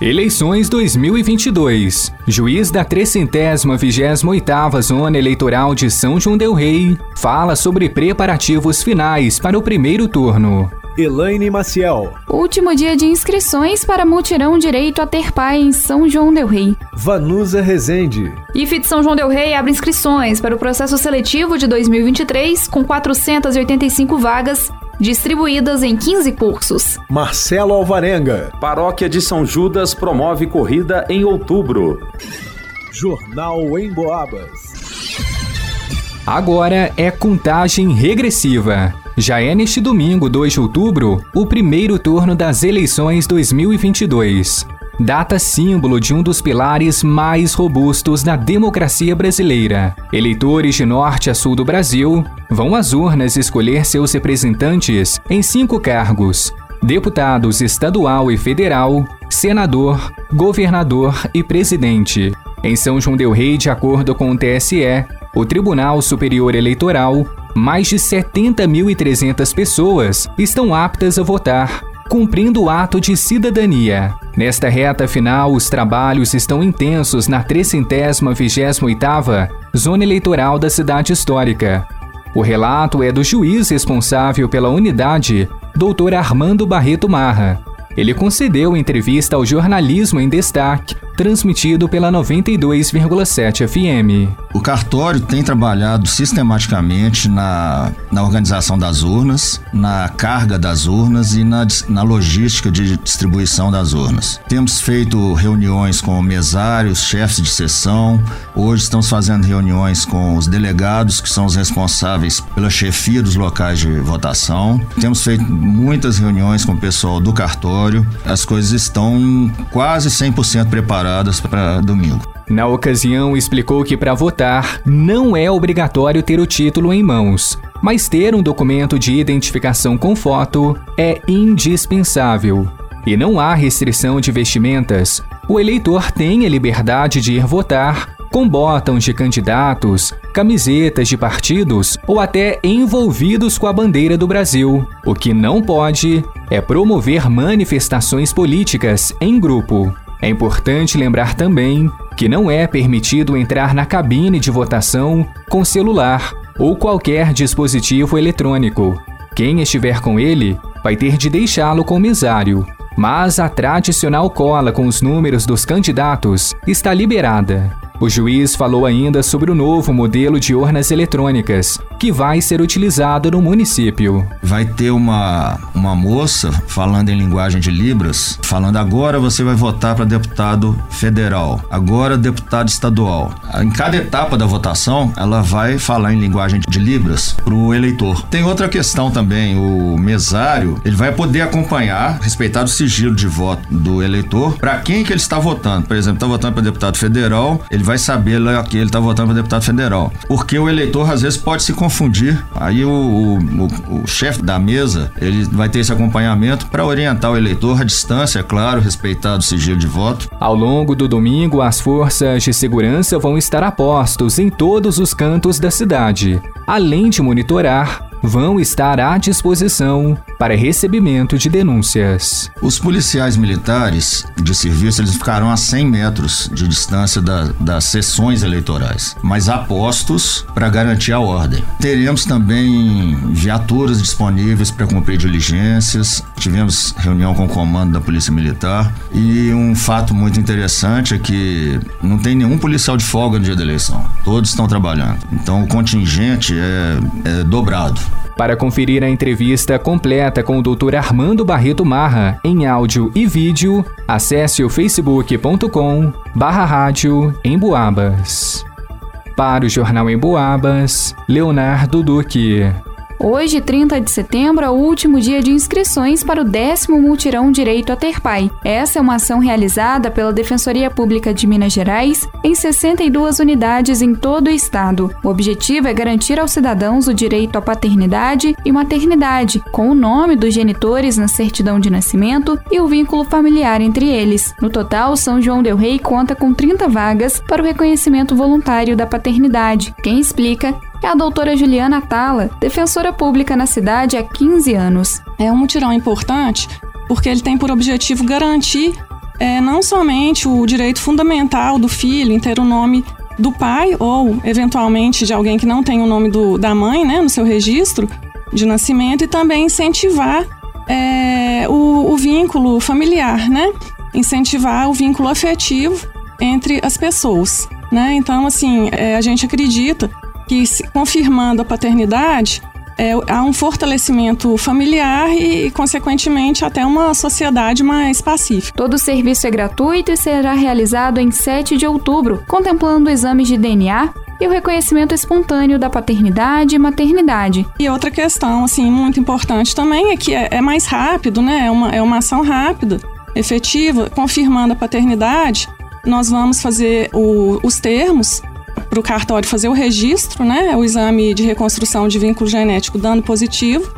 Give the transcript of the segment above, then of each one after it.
Eleições 2022. Juiz da 328ª Zona Eleitoral de São João del Rei fala sobre preparativos finais para o primeiro turno. Elaine Maciel. Último dia de inscrições para mutirão direito a ter pai em São João del Rei. Vanusa Rezende. IFE de São João del Rei abre inscrições para o processo seletivo de 2023 com 485 vagas distribuídas em 15 cursos. Marcelo Alvarenga. Paróquia de São Judas promove corrida em outubro. Jornal em Boabas. Agora é contagem regressiva. Já é neste domingo, 2 de outubro, o primeiro turno das eleições 2022 data símbolo de um dos pilares mais robustos da democracia brasileira. Eleitores de norte a sul do Brasil vão às urnas escolher seus representantes em cinco cargos: deputados estadual e federal, senador, governador e presidente. Em São João Del Rei, de acordo com o TSE, o Tribunal Superior Eleitoral, mais de 70.300 pessoas estão aptas a votar cumprindo o ato de cidadania. Nesta reta final, os trabalhos estão intensos na 328ª Zona Eleitoral da cidade histórica. O relato é do juiz responsável pela unidade, Dr. Armando Barreto Marra. Ele concedeu entrevista ao Jornalismo em Destaque transmitido pela 92,7 FM. O cartório tem trabalhado sistematicamente na, na organização das urnas, na carga das urnas e na, na logística de distribuição das urnas. Temos feito reuniões com mesários, chefes de sessão. Hoje estamos fazendo reuniões com os delegados, que são os responsáveis pela chefia dos locais de votação. Temos feito muitas reuniões com o pessoal do cartório. As coisas estão quase 100% preparadas preparadas para domingo. Na ocasião, explicou que para votar não é obrigatório ter o título em mãos, mas ter um documento de identificação com foto é indispensável. E não há restrição de vestimentas. O eleitor tem a liberdade de ir votar com botões de candidatos, camisetas de partidos ou até envolvidos com a bandeira do Brasil. O que não pode é promover manifestações políticas em grupo. É importante lembrar também que não é permitido entrar na cabine de votação com celular ou qualquer dispositivo eletrônico. Quem estiver com ele vai ter de deixá-lo com o mesário, mas a tradicional cola com os números dos candidatos está liberada. O juiz falou ainda sobre o novo modelo de urnas eletrônicas, que vai ser utilizado no município. Vai ter uma, uma moça falando em linguagem de Libras, falando agora você vai votar para deputado federal, agora deputado estadual. Em cada etapa da votação, ela vai falar em linguagem de Libras para o eleitor. Tem outra questão também, o mesário, ele vai poder acompanhar, respeitar o sigilo de voto do eleitor, para quem que ele está votando. Por exemplo, está votando para deputado federal, ele vai saber lá que ele está votando para deputado federal. Porque o eleitor às vezes pode se confundir. Aí o, o, o, o chefe da mesa ele vai ter esse acompanhamento para orientar o eleitor à distância, é claro, respeitado o sigilo de voto. Ao longo do domingo, as forças de segurança vão estar a postos em todos os cantos da cidade, além de monitorar vão estar à disposição para recebimento de denúncias. Os policiais militares de serviço eles ficarão a 100 metros de distância da, das sessões eleitorais, mas a postos para garantir a ordem. Teremos também viaturas disponíveis para cumprir diligências. Tivemos reunião com o comando da Polícia Militar e um fato muito interessante é que não tem nenhum policial de folga no dia da eleição. Todos estão trabalhando. Então o contingente é, é dobrado. Para conferir a entrevista completa com o Dr. Armando Barreto Marra em áudio e vídeo, acesse o facebook.com barra rádio Emboabas. Para o Jornal Emboabas, Leonardo Duque. Hoje, 30 de setembro, é o último dia de inscrições para o décimo multirão Direito a Ter Pai. Essa é uma ação realizada pela Defensoria Pública de Minas Gerais em 62 unidades em todo o estado. O objetivo é garantir aos cidadãos o direito à paternidade e maternidade, com o nome dos genitores na certidão de nascimento e o vínculo familiar entre eles. No total, São João del Rei conta com 30 vagas para o reconhecimento voluntário da paternidade. Quem explica é a doutora Juliana Tala, defensora pública na cidade há 15 anos. É um mutirão importante porque ele tem por objetivo garantir é, não somente o direito fundamental do filho em ter o nome do pai ou, eventualmente, de alguém que não tem o nome do, da mãe né, no seu registro de nascimento, e também incentivar é, o, o vínculo familiar, né? incentivar o vínculo afetivo entre as pessoas. Né? Então, assim, é, a gente acredita que confirmando a paternidade, é, há um fortalecimento familiar e, consequentemente, até uma sociedade mais pacífica. Todo o serviço é gratuito e será realizado em 7 de outubro, contemplando exames de DNA e o reconhecimento espontâneo da paternidade e maternidade. E outra questão, assim, muito importante também é que é, é mais rápido, né? É uma, é uma ação rápida, efetiva, confirmando a paternidade. Nós vamos fazer o, os termos para o cartório fazer o registro, né, o exame de reconstrução de vínculo genético dando positivo.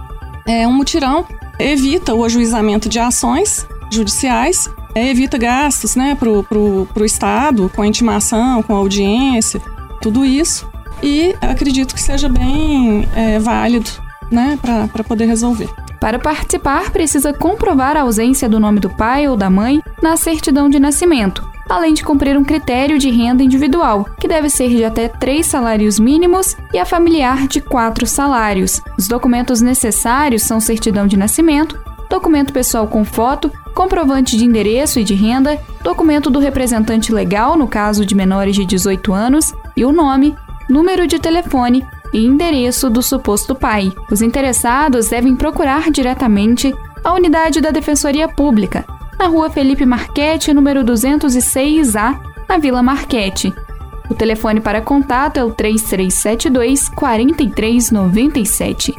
É um mutirão evita o ajuizamento de ações judiciais, é, evita gastos né, para o Estado, com a intimação, com a audiência, tudo isso. E acredito que seja bem é, válido né, para poder resolver. Para participar, precisa comprovar a ausência do nome do pai ou da mãe na certidão de nascimento além de cumprir um critério de renda individual, que deve ser de até três salários mínimos e a familiar de quatro salários. Os documentos necessários são certidão de nascimento, documento pessoal com foto, comprovante de endereço e de renda, documento do representante legal no caso de menores de 18 anos e o nome, número de telefone e endereço do suposto pai. Os interessados devem procurar diretamente a unidade da Defensoria Pública, na rua Felipe Marquete, número 206A, na Vila Marquete. O telefone para contato é o 3372 4397.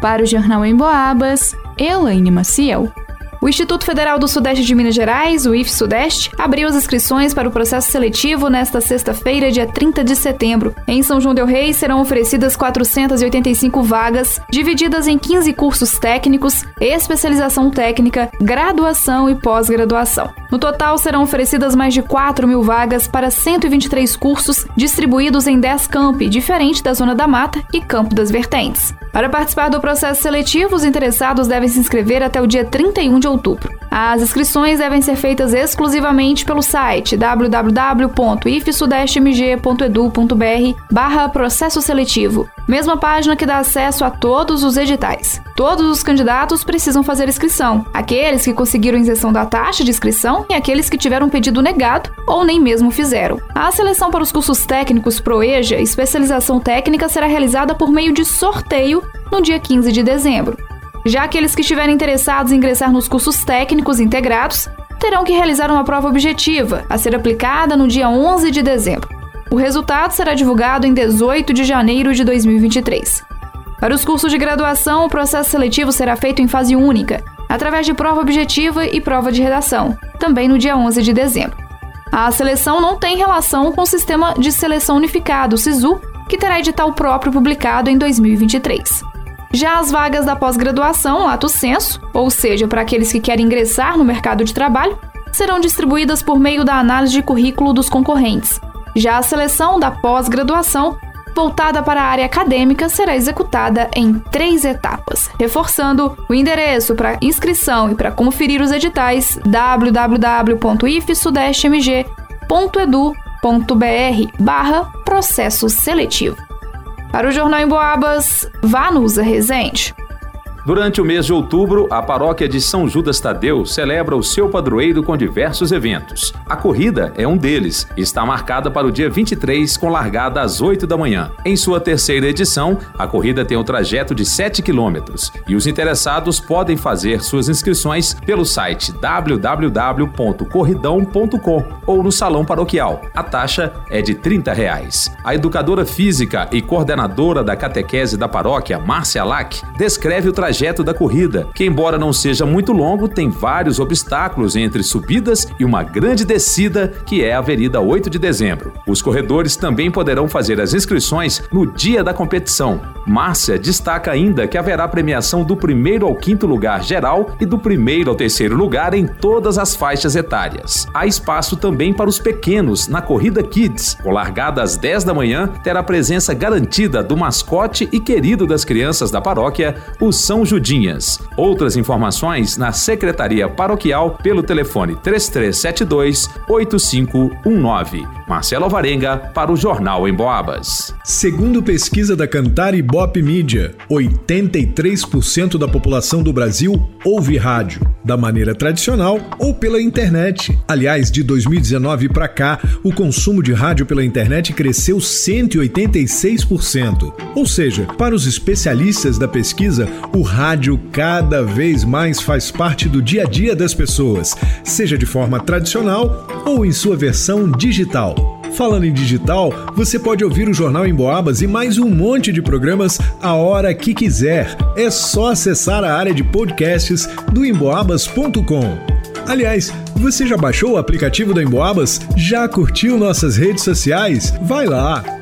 Para o Jornal em Boabas, Elaine Maciel. O Instituto Federal do Sudeste de Minas Gerais, o IF Sudeste, abriu as inscrições para o processo seletivo nesta sexta-feira, dia 30 de setembro. Em São João del Rei serão oferecidas 485 vagas, divididas em 15 cursos técnicos, especialização técnica, graduação e pós-graduação. No total, serão oferecidas mais de 4 mil vagas para 123 cursos, distribuídos em 10 campi, diferente da Zona da Mata e Campo das Vertentes. Para participar do processo seletivo, os interessados devem se inscrever até o dia 31 de outubro. As inscrições devem ser feitas exclusivamente pelo site www.ifsudestemg.edu.br barra processo seletivo, mesma página que dá acesso a todos os editais. Todos os candidatos precisam fazer inscrição, aqueles que conseguiram isenção da taxa de inscrição e aqueles que tiveram pedido negado ou nem mesmo fizeram. A seleção para os cursos técnicos ProEja especialização técnica será realizada por meio de sorteio no dia 15 de dezembro. Já aqueles que estiverem interessados em ingressar nos cursos técnicos integrados terão que realizar uma prova objetiva, a ser aplicada no dia 11 de dezembro. O resultado será divulgado em 18 de janeiro de 2023. Para os cursos de graduação, o processo seletivo será feito em fase única, através de prova objetiva e prova de redação, também no dia 11 de dezembro. A seleção não tem relação com o Sistema de Seleção Unificado, SISU, que terá edital próprio publicado em 2023. Já as vagas da pós-graduação, lato senso, ou seja, para aqueles que querem ingressar no mercado de trabalho, serão distribuídas por meio da análise de currículo dos concorrentes. Já a seleção da pós-graduação, voltada para a área acadêmica, será executada em três etapas. Reforçando o endereço para inscrição e para conferir os editais www.ifsudestemg.edu.br barra processo seletivo. Para o Jornal em Boabas, Vanusa Rezende. Durante o mês de outubro, a paróquia de São Judas Tadeu celebra o seu padroeiro com diversos eventos. A corrida é um deles e está marcada para o dia 23 com largada às 8 da manhã. Em sua terceira edição, a corrida tem um trajeto de 7 quilômetros e os interessados podem fazer suas inscrições pelo site www.corridão.com ou no salão paroquial. A taxa é de 30 reais. A educadora física e coordenadora da catequese da paróquia, Márcia Lack, descreve o trajeto da corrida, que embora não seja muito longo, tem vários obstáculos entre subidas e uma grande descida, que é a Avenida 8 de Dezembro. Os corredores também poderão fazer as inscrições no dia da competição. Márcia destaca ainda que haverá premiação do primeiro ao quinto lugar geral e do primeiro ao terceiro lugar em todas as faixas etárias. Há espaço também para os pequenos na Corrida Kids. Com largada às 10 da manhã, terá presença garantida do mascote e querido das crianças da paróquia, o São Judinhas. Outras informações na Secretaria Paroquial pelo telefone 3372 8519. Marcelo Alvarenga para o Jornal em Boabas. Segundo pesquisa da Cantar e Bop Mídia, 83% da população do Brasil ouve rádio, da maneira tradicional ou pela internet. Aliás, de 2019 para cá, o consumo de rádio pela internet cresceu 186%. Ou seja, para os especialistas da pesquisa, o rádio cada vez mais faz parte do dia a dia das pessoas, seja de forma tradicional ou em sua versão digital. Falando em digital, você pode ouvir o Jornal em Boabas e mais um monte de programas a hora que quiser. É só acessar a área de podcasts do emboabas.com. Aliás, você já baixou o aplicativo da Emboabas? Já curtiu nossas redes sociais? Vai lá!